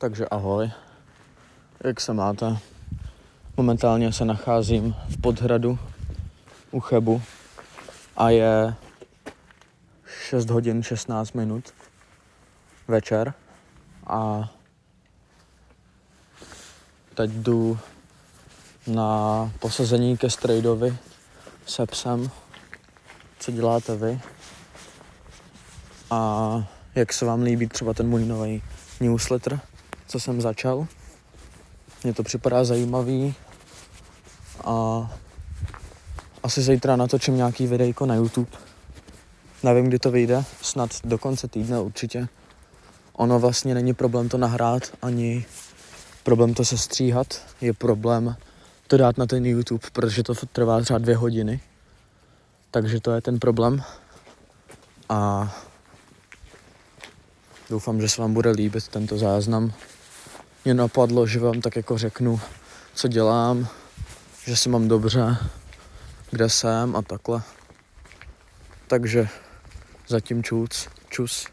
Takže ahoj, jak se máte? Momentálně se nacházím v Podhradu u Chebu a je 6 hodin 16 minut večer a teď jdu na posazení ke strejdovi se psem. Co děláte vy? A jak se vám líbí třeba ten můj nový newsletter, co jsem začal. Mně to připadá zajímavý a asi zítra natočím nějaký videjko na YouTube. Nevím, kdy to vyjde, snad do konce týdne určitě. Ono vlastně není problém to nahrát, ani problém to sestříhat. Je problém to dát na ten YouTube, protože to trvá třeba dvě hodiny. Takže to je ten problém. A doufám, že se vám bude líbit tento záznam. Mě napadlo, že vám tak jako řeknu, co dělám, že si mám dobře, kde jsem a takhle. Takže zatím čus, čus.